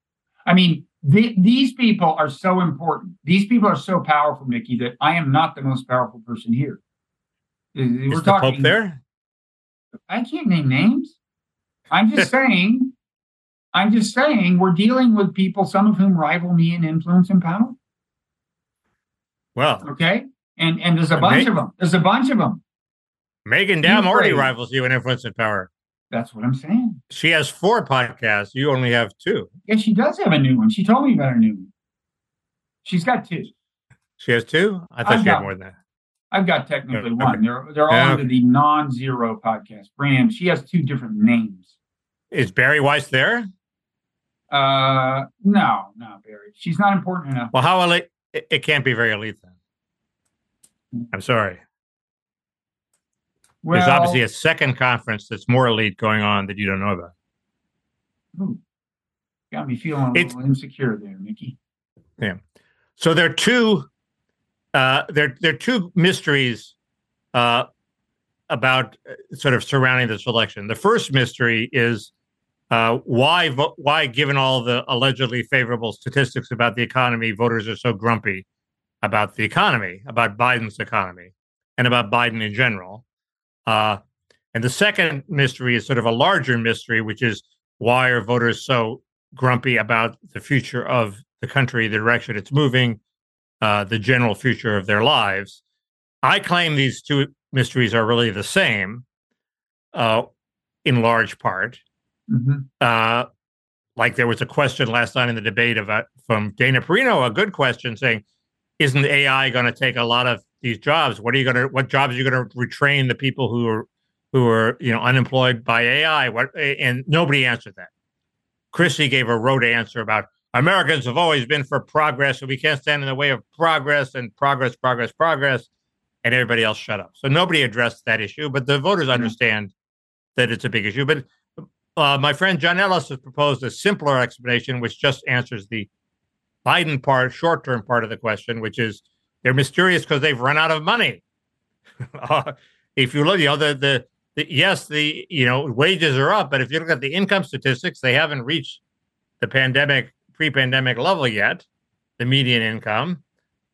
S2: I mean, the, these people are so important. These people are so powerful, Mickey, that I am not the most powerful person here. We're
S3: Is the Pope there?
S2: I can't name names. I'm just saying. I'm just saying we're dealing with people, some of whom rival me in influence and power.
S3: Well,
S2: Okay, and and there's a bunch of them. There's a bunch of them.
S3: Meghan Daum already rivals you in influence and power.
S2: That's what I'm saying.
S3: She has four podcasts. You only have two.
S2: Yeah, she does have a new one. She told me about her new one. She's got two.
S3: She has two. I thought
S2: I've
S3: she had more than that.
S2: I've got technically
S3: Okay.
S2: one. They're they're all
S3: Yeah,
S2: under the Nonzero podcast brand. She has two different names.
S3: Is Bari Weiss there?
S2: Uh, no, no, Barry. She's not important enough.
S3: Well, how elite? It, it can't be very elite then. I'm sorry.
S2: Well,
S3: There's obviously a second conference that's more elite going on that you don't know about.
S2: ooh, got me feeling a little insecure there, Mickey. Yeah.
S3: So there are two, uh, there there are two mysteries uh, about uh, sort of surrounding this election. The first mystery is uh, why vo- why, given all the allegedly favorable statistics about the economy, voters are so grumpy about the economy, about Biden's economy, and about Biden in general. Uh, and the second mystery is sort of a larger mystery, which is why are voters so grumpy about the future of the country, the direction it's moving, uh, the general future of their lives. I claim these two mysteries are really the same, uh, in large part.
S2: hmm
S3: Uh, like there was a question last night in the debate about from Dana Perino, a good question, saying, "Isn't AI going to take a lot of these jobs? What are you going to? What jobs are you going to retrain the people who are who are you know unemployed by AI?" What? And nobody answered that. Christie gave a rote answer about Americans have always been for progress, and we can't stand in the way of progress and progress, progress, progress. And everybody else shut up. So nobody addressed that issue, but the voters understand that it's a big issue. But uh, my friend John Ellis has proposed a simpler explanation, which just answers the Biden part, short term part of the question, which is they're mysterious because they've run out of money. uh, if you look, you know, the, the, the, yes, the, you know, wages are up, but if you look at the income statistics, they haven't reached the pandemic, pre pandemic level yet, the median income.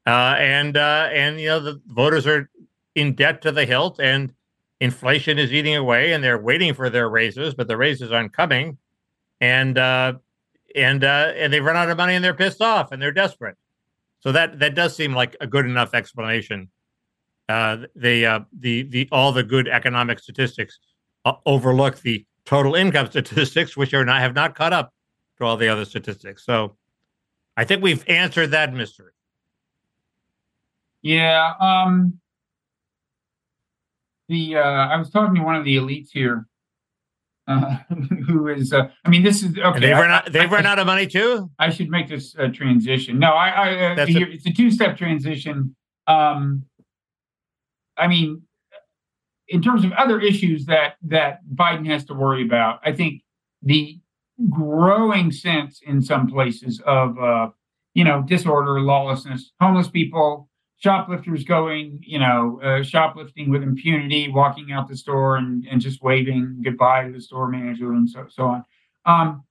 S3: Uh, and, uh, and, you know, the voters are in debt to the hilt and inflation is eating away and they're waiting for their raises, but the raises aren't coming. And, uh, and, uh, and they've run out of money and they're pissed off and they're desperate. So that, that does seem like a good enough explanation. Uh, the, uh, the, the, all the good economic statistics uh, overlook the total income statistics, which are not, have not caught up to all the other statistics. So I think we've answered that mystery.
S2: Yeah. Um, the uh, I was talking to one of the elites here, uh, who is. Uh, I mean, this is okay.
S3: They've run out, they've
S2: I-
S3: run out of money too.
S2: I should make this uh, transition. No, I, I uh,
S3: That's a-
S2: it's a two-step transition. Um, I mean, in terms of other issues that that Biden has to worry about, I think the growing sense in some places of uh, you know disorder, lawlessness, homeless people, shoplifters going, you know, uh, shoplifting with impunity, walking out the store and and just waving goodbye to the store manager and so so on. Um,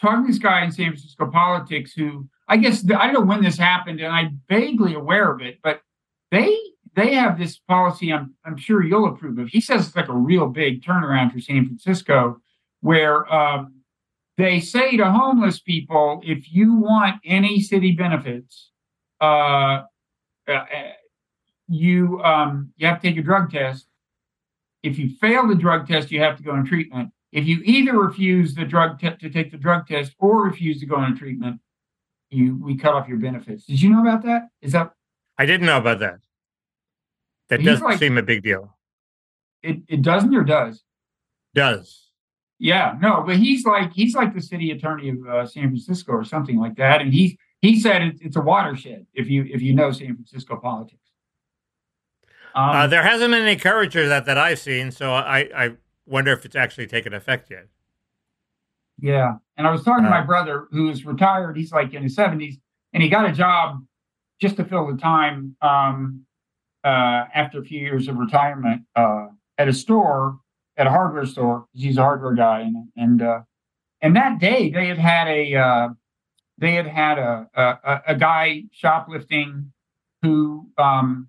S2: talking to this guy in San Francisco politics who I guess I don't know when this happened and I'm vaguely aware of it, but they they have this policy I'm I'm sure you'll approve of. He says it's like a real big turnaround for San Francisco where um, they say to homeless people, if you want any city benefits, uh, uh, you um, you have to take a drug test. If you fail the drug test, you have to go on treatment. If you either refuse the drug te- to take the drug test or refuse to go on treatment, you we cut off your benefits. Did you know about that? Is that
S3: I didn't know about that. That
S2: He's
S3: doesn't
S2: like-
S3: seem a big deal.
S2: it? It doesn't or does?
S3: Does.
S2: Yeah, no, but he's like he's like the city attorney of uh, San Francisco or something like that, and he he said it, it's a watershed if you if you know San Francisco politics. Um,
S3: Uh, there hasn't been any coverage of that that I've seen, so I, I wonder if it's actually taken effect yet.
S2: Yeah. And I was talking to my
S3: Uh,
S2: brother who's retired. He's like in his 70s, and he got a job just to fill the time um, uh, after a few years of retirement uh, at a store, at a hardware store. He's a hardware guy. And and, uh, and that day they had had a uh, they had had a, a, a- guy shoplifting who um,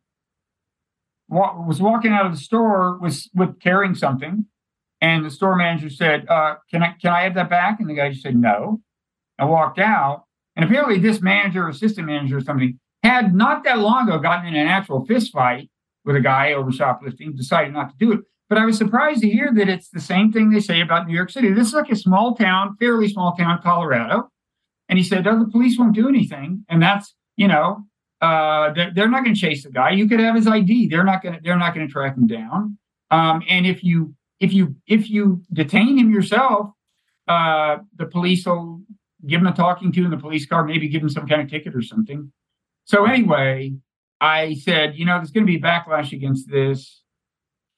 S2: wa- was walking out of the store was with carrying something and the store manager said, uh, "Can I can I have that back?" And the guy just said no, and walked out. And apparently, this manager, assistant manager, or something, had not that long ago gotten in an actual fist fight with a guy over shoplifting. Decided not to do it. But I was surprised to hear that it's the same thing they say about New York City. This is like a small town, fairly small town, Colorado. And he said, "Oh, the police won't do anything," and that's you know. Uh, they're, they're not going to chase the guy. You could have his ID. They're not going to. They're not going to track him down. Um, and if you if you if you detain him yourself, uh, the police will give him a talking to in the police car, maybe give him some kind of ticket or something. So anyway, I said, you know, there's going to be backlash against this,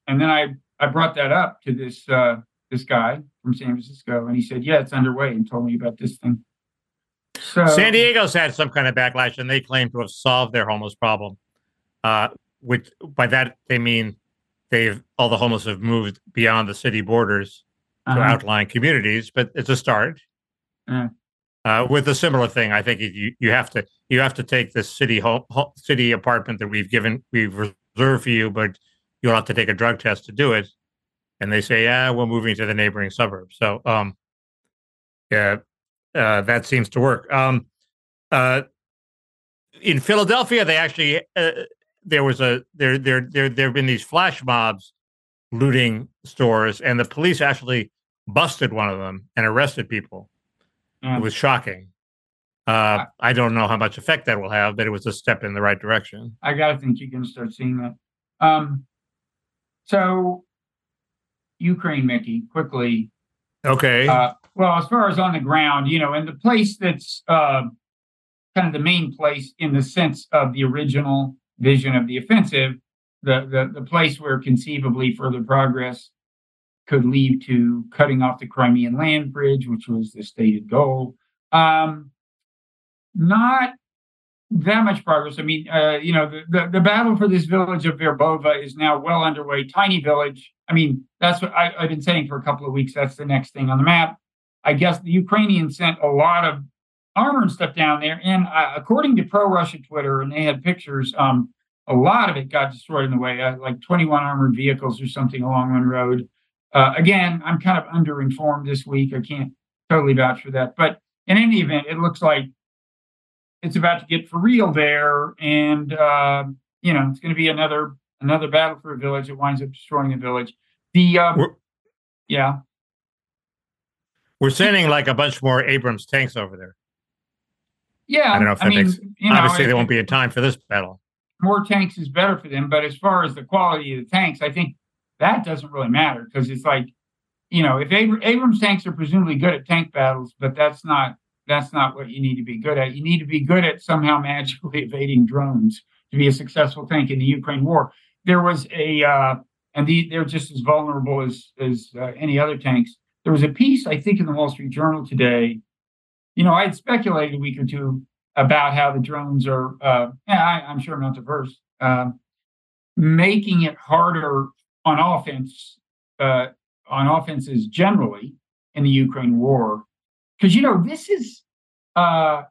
S2: and then I I brought that up to this uh, this guy from San Francisco, and he said, yeah, it's underway, and told me about this thing. So
S3: San Diego's had some kind of backlash, and they claim to have solved their homeless problem. Uh, which by that they mean they've all the homeless have moved beyond the city borders to
S2: uh-huh.
S3: outlying communities, but it's a start.
S2: Yeah.
S3: Uh, with a similar thing, I think you you have to you have to take this city home, city apartment that we've given we've reserved for you, but you'll have to take a drug test to do it. And they say, yeah, we're moving to the neighboring suburbs. So, um, yeah, uh, that seems to work. Um, uh, in Philadelphia, they actually uh, there was a there there there there have been these flash mobs looting stores, and the police actually busted one of them and arrested people.
S2: Yeah.
S3: It was shocking. Uh, I don't know how much effect that will have, but it was a step in the right direction.
S2: I gotta think you can start seeing that. Um, so Ukraine, Mickey, quickly.
S3: Okay.
S2: Uh, well, as far as on the ground, you know, and the place that's uh, kind of the main place in the sense of the original vision of the offensive, the the, the place where conceivably further progress could lead to cutting off the Crimean land bridge, which was the stated goal. Um, not that much progress. I mean, uh, you know, the, the, the battle for this village of Verbova is now well underway. Tiny village. I mean, that's what I, I've been saying for a couple of weeks. That's the next thing on the map. I guess the Ukrainians sent a lot of armor and stuff down there, and uh, according to pro Russian Twitter, and they had pictures. Um, a lot of it got destroyed in the way, uh, like 21 armored vehicles or something along one road. Uh, again, I'm kind of underinformed this week. I can't totally vouch for that, but in any event, it looks like it's about to get for real there, and uh, you know it's going to be another another battle for a village that winds up destroying the village. The uh, yeah,
S3: We're sending like a bunch more Abrams tanks over there.
S2: Yeah,
S3: I don't know if that
S2: I mean,
S3: makes.
S2: you know,
S3: obviously,
S2: it-
S3: they won't be in time for this battle.
S2: more tanks is better for them. But as far as the quality of the tanks, I think that doesn't really matter because it's like, you know, if Abr- Abrams tanks are presumably good at tank battles, but that's not that's not what you need to be good at. You need to be good at somehow magically evading drones to be a successful tank in the Ukraine war. There was a uh, and the, they're just as vulnerable as as uh, any other tanks. There was a piece I think in the Wall Street Journal today. You know, I had speculated a week or two about how the drones are, uh, I, I'm sure I'm not the first, um, making it harder on offense, uh, on offenses generally in the Ukraine war. Because, you know, this is, uh,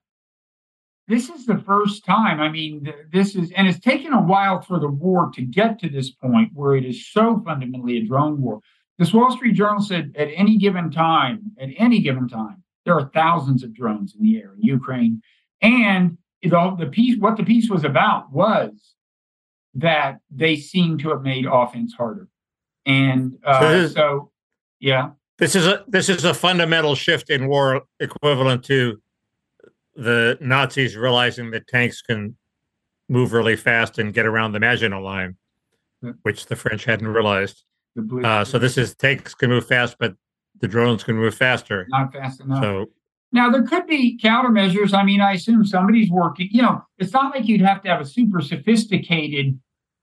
S2: this is the first time. I mean, this is, and it's taken a while for the war to get to this point where it is so fundamentally a drone war. This Wall Street Journal said at any given time, at any given time, there are thousands of drones in the air in Ukraine. And the, the piece, what the piece was about was that they seem to have made offense harder. And uh,
S3: So this-
S2: so, yeah,
S3: This is a this is a fundamental shift in war, equivalent to the Nazis realizing that tanks can move really fast and get around the Maginot Line, which the French hadn't realized. Uh, so this is tanks can move fast, but the drones can move faster.
S2: not fast enough.
S3: So
S2: Now there could be countermeasures. I mean, I assume somebody's working. You know, it's not like you'd have to have a super sophisticated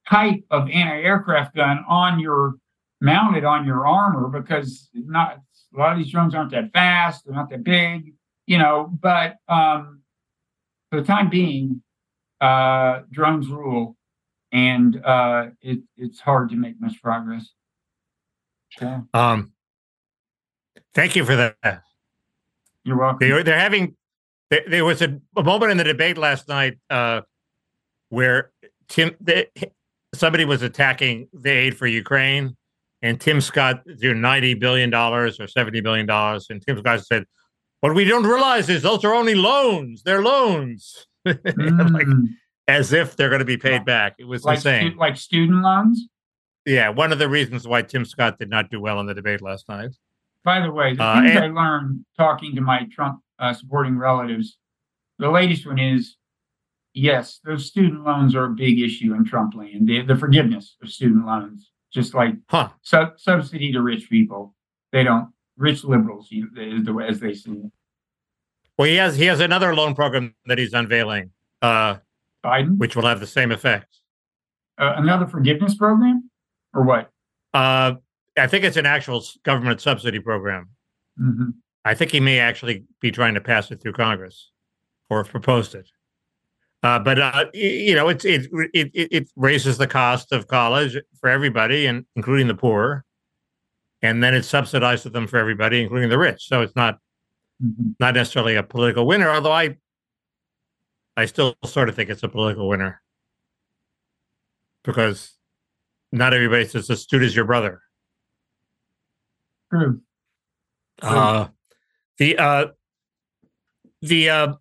S2: type of anti-aircraft gun on your mounted on your armor because not a lot of these drones aren't that fast. They're not that big. You know, but um, for the time being, uh, drones rule, and uh, it, it's hard to make much progress. Yeah,
S3: um, thank you for that.
S2: you're welcome.
S3: They, they're having there, there was a, a moment in the debate last night uh, where Tim they, somebody was attacking the aid for Ukraine, and Tim Scott threw ninety billion dollars or seventy billion dollars, and Tim Scott said, "What we don't realize is those are only loans. They're loans." like
S2: Mm,
S3: as if they're going to be paid back. It was
S2: like,
S3: insane.
S2: stu- like student loans.
S3: Yeah, one of the reasons why Tim Scott did not do well in the debate last night.
S2: By the way, the
S3: Uh,
S2: things
S3: and-
S2: I learned talking to my Trump uh, supporting relatives, the latest one is yes, those student loans are a big issue in Trump land. The, the forgiveness of student loans, just like
S3: Huh.
S2: su- subsidy to rich people. They don't, rich liberals, you- is the way as they see it.
S3: Well, he has he has another loan program that he's unveiling, uh,
S2: Biden,
S3: which will have the same effect.
S2: uh, another forgiveness program or what?
S3: Uh, I think it's an actual government subsidy program.
S2: hmm
S3: I think he may actually be trying to pass it through Congress, or have proposed it. Uh, but uh, you know, it's it, it it it raises the cost of college for everybody, and including the poor, and then it subsidizes them for everybody, including the rich. So it's not
S2: hmm
S3: not necessarily a political winner, although I I still sort of think it's a political winner because not everybody's as astute as your brother.
S2: True.
S3: Uh, the uh, the uh,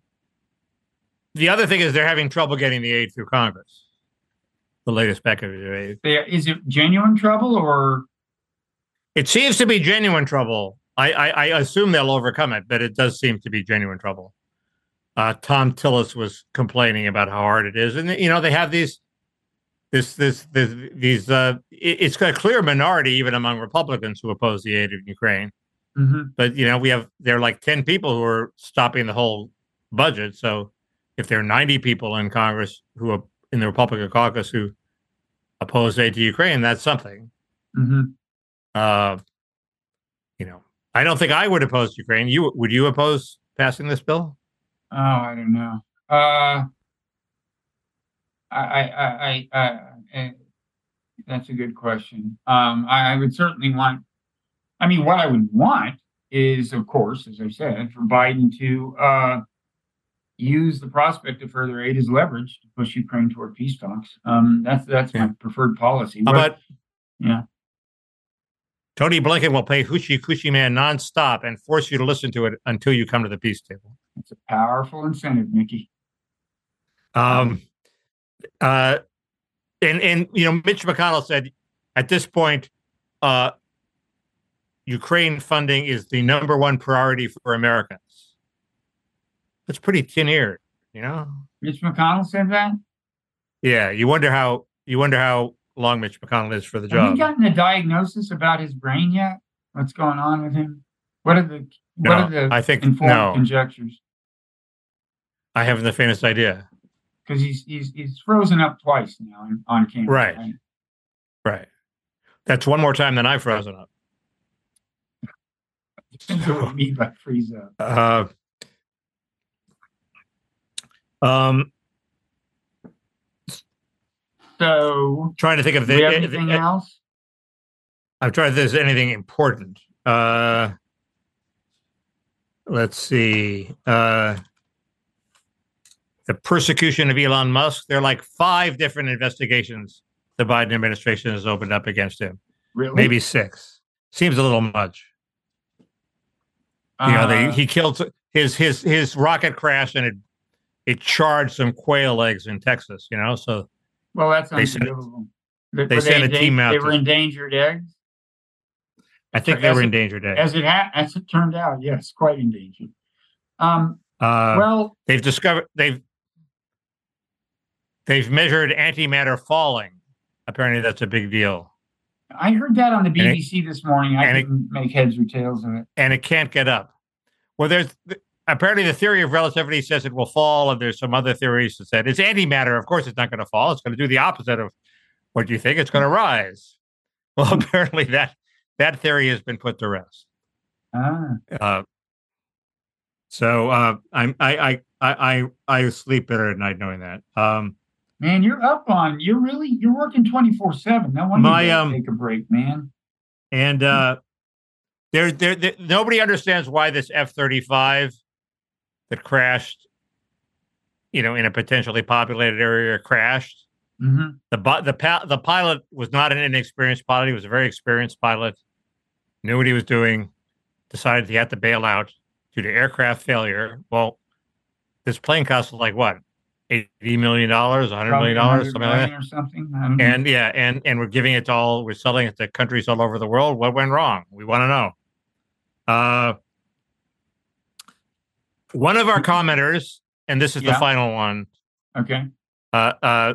S3: the other thing is they're having trouble getting the aid through Congress. The latest package of aid.
S2: Is it genuine trouble or
S3: It seems to be genuine trouble. I, I, I assume they'll overcome it, but it does seem to be genuine trouble. Uh, Thom Tillis was complaining about how hard it is, and you know they have these, this this, this these. Uh, it's a clear minority even among Republicans who oppose the aid of Ukraine.
S2: Mhm.
S3: But you know we have there are like ten people who are stopping the whole budget. So if there are ninety people in Congress who are in the Republican caucus who oppose aid to Ukraine, that's something.
S2: Mhm.
S3: Uh, you know, I don't think I would oppose Ukraine. You would you oppose passing this bill?
S2: Oh, I don't know. Uh, I, I, I, I, that's a good question. Um, I, I would certainly want. I mean, what I would want is, of course, as I said, for Biden to uh, use the prospect of further aid as leverage to push Ukraine toward peace talks. Um, that's that's my preferred policy.
S3: How
S2: What-
S3: about
S2: yeah,
S3: Tony Blinken will play Hoochie Coochie Man nonstop and force you to listen to it until you come to the peace table.
S2: it's a powerful incentive, Mickey.
S3: Um, uh, and and you know, Mitch McConnell said at this point, uh, Ukraine funding is the number one priority for Americans. That's pretty tin ear, You know?
S2: Mitch McConnell said that.
S3: Yeah. You wonder how you wonder how long Mitch McConnell is for the job.
S2: Have you gotten a diagnosis about his brain yet? What's going on with him? What are the what are the
S3: I think
S2: informed
S3: no.
S2: conjectures?
S3: I haven't the faintest idea.
S2: Because he's he's he's frozen up twice now on, on camera.
S3: Right. Right. That's one more time than I've frozen up.
S2: Depends on what mean by freeze up.
S3: Uh, um,
S2: So,
S3: trying to think of
S2: do we have
S3: the.
S2: anything
S3: uh,
S2: else?
S3: I'm trying to think if there's anything important. Uh, let's see. Uh, the persecution of Elon Musk. There are like five different investigations the Biden administration has opened up against him.
S2: Really?
S3: Maybe six. Seems a little much. You know, they,
S2: Uh,
S3: he killed his his his rocket crashed and it it charged some quail eggs in Texas. You know, so
S2: well, that's
S3: they sent-.
S2: They,
S3: they sent a
S2: endan-
S3: team out
S2: They
S3: to-
S2: were endangered eggs.
S3: I think they were
S2: it-
S3: endangered eggs.
S2: As it ha- as it turned out, yes, quite endangered. Um,
S3: Uh,
S2: well,
S3: they've discovered they've they've measured antimatter falling. Apparently, that's a big deal,
S2: I heard that on the
S3: it-
S2: BBC this morning. I
S3: and it-
S2: didn't make heads or tails of it.
S3: and it can't get up. Well, there's apparently the theory of relativity says it will fall, and there's some other theories that said it's antimatter. Of course, it's not going to fall. It's going to do the opposite of what you think. It's going to rise. Well, apparently that that theory has been put to rest.
S2: Ah,
S3: Uh, so uh, I'm I, I I I I sleep better at night knowing that. Um,
S2: man, you're up on. You're really you're working twenty four seven. No wonder
S3: My, um,
S2: take a break, man.
S3: and uh, there, there, there, nobody understands why this F thirty five that crashed, you know, in a potentially populated area crashed.
S2: hmm
S3: The the the pilot was not an inexperienced pilot. He was a very experienced pilot. Knew what he was doing. Decided he had to bail out due to aircraft failure. Well, this plane cost was like what, eighty million dollars, hundred million dollars, something like that.
S2: or something.
S3: And yeah, and and we're giving it to all. We're selling it to countries all over the world. What went wrong? We want to know. Uh, one of our commenters, and this is the final one.
S2: okay.
S3: Uh, uh,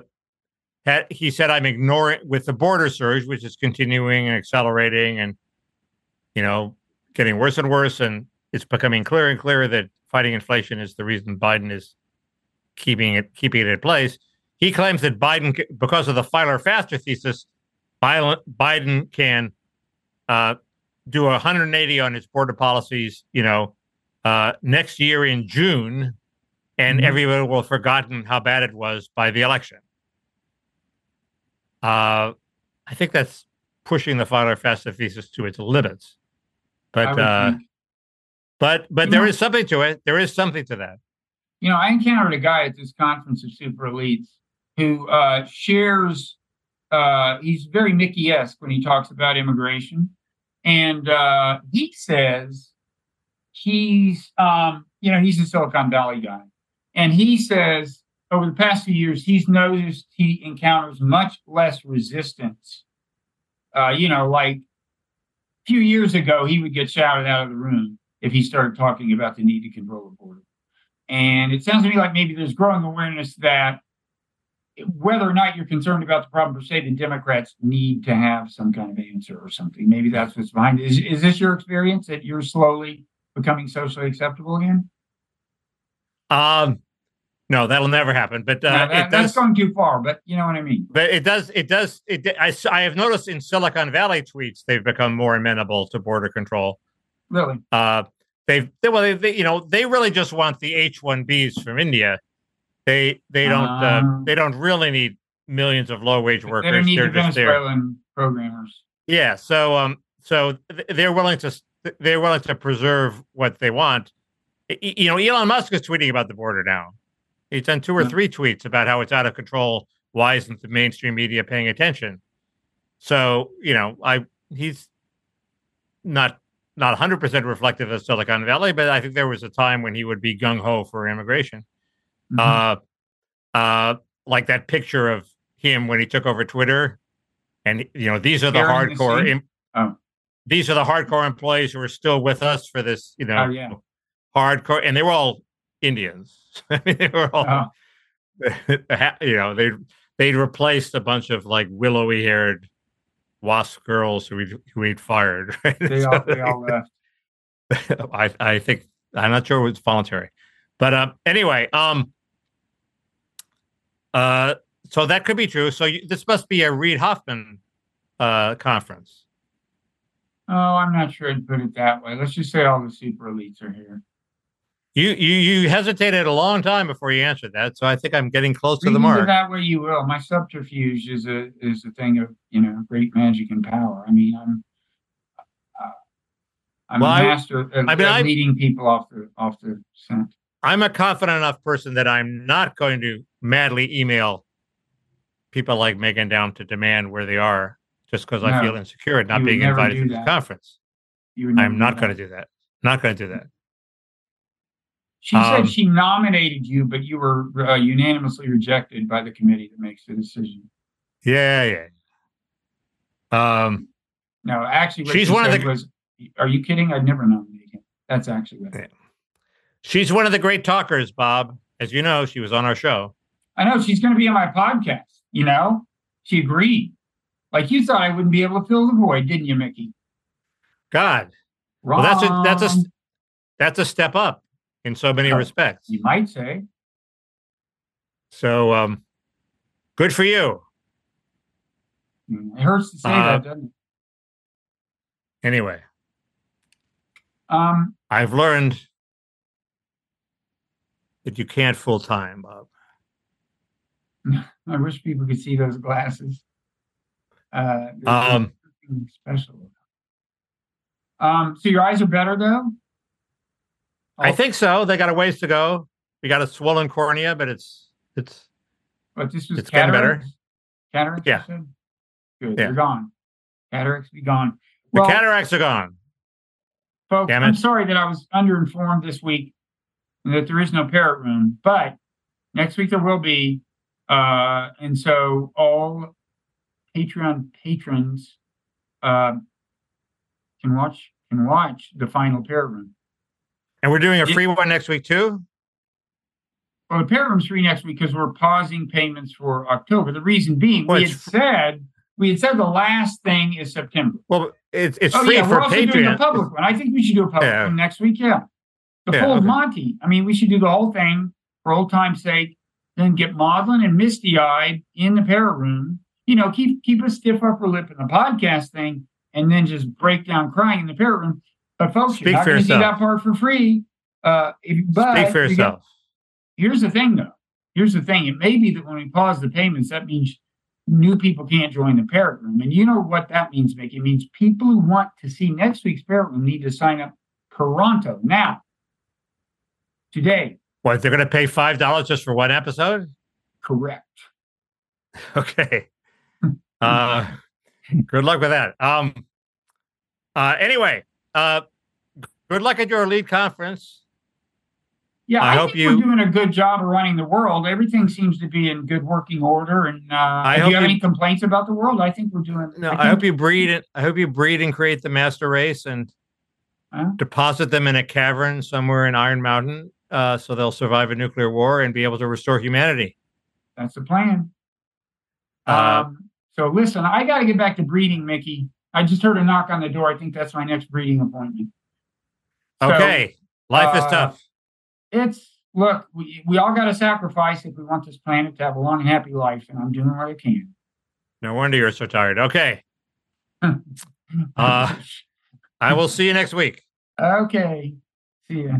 S3: had, he said, "I'm ignoring with the border surge, which is continuing and accelerating, and you know, getting worse and worse, and it's becoming clearer and clearer that fighting inflation is the reason Biden is keeping it keeping it in place." He claims that Biden, because of the Feiler Faster thesis, Biden, can uh, do a 180 on his border policies, you know, uh, next year in June, and
S2: Mhm.
S3: everybody will have forgotten how bad it was by the election. Uh, I think that's pushing the Feiler Faster thesis to its limits. But uh, but but there
S2: know-
S3: something to it. There is something to that.
S2: You know, I encountered a guy at this conference of super elites who uh, shares. Uh, he's very Mickey-esque when he talks about immigration, and uh, he says he's, um, you know, he's a Silicon Valley guy, and he says over the past few years he's noticed he encounters much less resistance. Uh, you know, like a few years ago, he would get shouted out of the room if he started talking about the need to control the border. And it sounds to me like maybe there's growing awareness that whether or not you're concerned about the problem per se, the Democrats need to have some kind of answer or something. Maybe that's what's behind it. Is, is this your experience that you're slowly becoming socially acceptable again?
S3: Um, no, that'll never happen. But uh,
S2: Now, that-
S3: it
S2: that's going too far, but you know what I mean.
S3: But it does. It does. It. I have noticed in Silicon Valley tweets they've become more amenable to border control.
S2: Really.
S3: Uh, they've they, well, they, they you know they really just want the H one Bs from India. They they don't uh,
S2: Ah.
S3: they don't really need millions of low wage workers.
S2: they don't need
S3: They're
S2: the
S3: just there.
S2: Venezuelan programmers.
S3: Yeah. So um so th- they're willing to they're willing to preserve what they want. You know, Elon Musk is tweeting about the border now. He's done two or three tweets about how it's out of control. Why isn't the mainstream media paying attention? So you know, I he's not not 100 percent reflective of Silicon Valley, but I think there was a time when he would be gung ho for immigration.
S2: Mhm.
S3: Uh, uh, like that picture of him when he took over Twitter, and you know these are the hardcore. em-
S2: Oh.
S3: These are the hardcore employees who are still with us for this. You know,
S2: Oh, yeah.
S3: hardcore, and they were all Indians. I mean, they were all,
S2: Oh.
S3: you know, they they replaced a bunch of like willowy haired wasp girls who we who we'd fired. Right?
S2: They all, they all left.
S3: I I think I'm not sure it was voluntary, but um, anyway, um, uh, so that could be true. So you, this must be a Reid Hoffman uh conference.
S2: Oh, I'm not sure I'd put it that way. Let's just say all the super elites are here.
S3: You you you hesitated a long time before you answered that, so I think I'm getting close to the mark.
S2: that way you will. My subterfuge is a is a thing of you know great magic and power. I mean, I'm uh, I'm
S3: Well,
S2: a master of,
S3: I mean,
S2: of leading people off the off the scent.
S3: I'm a confident enough person that I'm not going to madly email people like Meghan Daum to demand where they are just because I feel insecure at not being invited to
S2: the
S3: conference. I'm not going to do that. Not going to do that.
S2: She
S3: Um,
S2: said she nominated you, but you were uh, unanimously rejected by the committee that makes the decision.
S3: Yeah, yeah. Um,
S2: No, actually, what
S3: She's
S2: she
S3: one of the-
S2: was, "Are you kidding? I'd never nominate him." That's actually what.
S3: Yeah. she's one of the great talkers, Bob. As you know, she was on our show.
S2: I know she's going to be on my podcast. You know, she agreed. Like you thought I wouldn't be able to fill the void, didn't you, Mickey?
S3: God,
S2: Wrong.
S3: well, that's a that's a that's a step up in so many
S2: Oh.
S3: respects.
S2: You might say.
S3: So, um, good for you.
S2: It hurts to say
S3: Uh,
S2: that, doesn't it?
S3: Anyway,
S2: Um,
S3: I've learned that you can't full time, Bob.
S2: I wish people could see those glasses. Uh,
S3: Um,
S2: special. Um, so your eyes are better though.
S3: I
S2: Oh,
S3: think so. They got a ways to go. We got a swollen cornea, but it's it's
S2: But this was
S3: it's getting better.
S2: cataracts. Cataracts.
S3: Yeah.
S2: Good.
S3: Yeah.
S2: They're gone. Cataracts be gone.
S3: the cataracts are gone.
S2: folks, I'm sorry that I was underinformed this week and that there is no parrot room, but next week there will be. Uh, and so all Patreon patrons uh, can watch can watch the final parrot room.
S3: And we're doing a free one next week too.
S2: Well, the parrot room's free next week because we're pausing payments for October. The reason being,
S3: Well,
S2: we had
S3: it's-
S2: said we had said the last thing is September.
S3: Well, it's it's
S2: oh
S3: free
S2: yeah,
S3: for
S2: we're also doing a public one. I think we should do a public
S3: Yeah.
S2: one next week. Yeah, the
S3: Yeah,
S2: full
S3: okay.
S2: Monty. I mean, we should do the whole thing for old time's sake. Then get maudlin and misty eyed in the parrot room. You know, keep keep a stiff upper lip in the podcast thing, and then just break down crying in the parrot room. But folks,
S3: Speak
S2: you're not going to see that part for free. Uh, if, but
S3: Speak for
S2: you
S3: yourself.
S2: here's the thing though. Here's the thing. It may be that when we pause the payments, that means new people can't join the parrot room. And you know what that means, Mickey? It means people who want to see next week's parrot room need to sign up pronto. Now, today,
S3: What they're going to pay five dollars just for one episode?
S2: correct.
S3: Okay. Uh, good luck with that. Um. Uh. Anyway. Uh. Good luck at your elite conference.
S2: Yeah,
S3: I
S2: I,
S3: hope
S2: think
S3: you-
S2: we're doing a good job of running the world. Everything seems to be in good working order. And uh, do
S3: hope
S2: you have
S3: you-
S2: any complaints about the world? I think we're doing.
S3: No, I,
S2: think-
S3: hope you breed it. I hope you breed and create the master race and
S2: Huh?
S3: deposit them in a cavern somewhere in Iron Mountain, uh, so they'll survive a nuclear war and be able to restore humanity.
S2: That's the plan.
S3: Uh,
S2: um, so listen, I got to get back to breeding, Mickey. I just heard a knock on the door. I think that's my next breeding appointment. So,
S3: Okay, life is
S2: uh,
S3: tough.
S2: It's look, we, we all got to sacrifice if we want this planet to have a long happy life, and I'm doing what I can.
S3: No wonder you're so tired. Okay, Uh, I will see you next week.
S2: okay. See ya.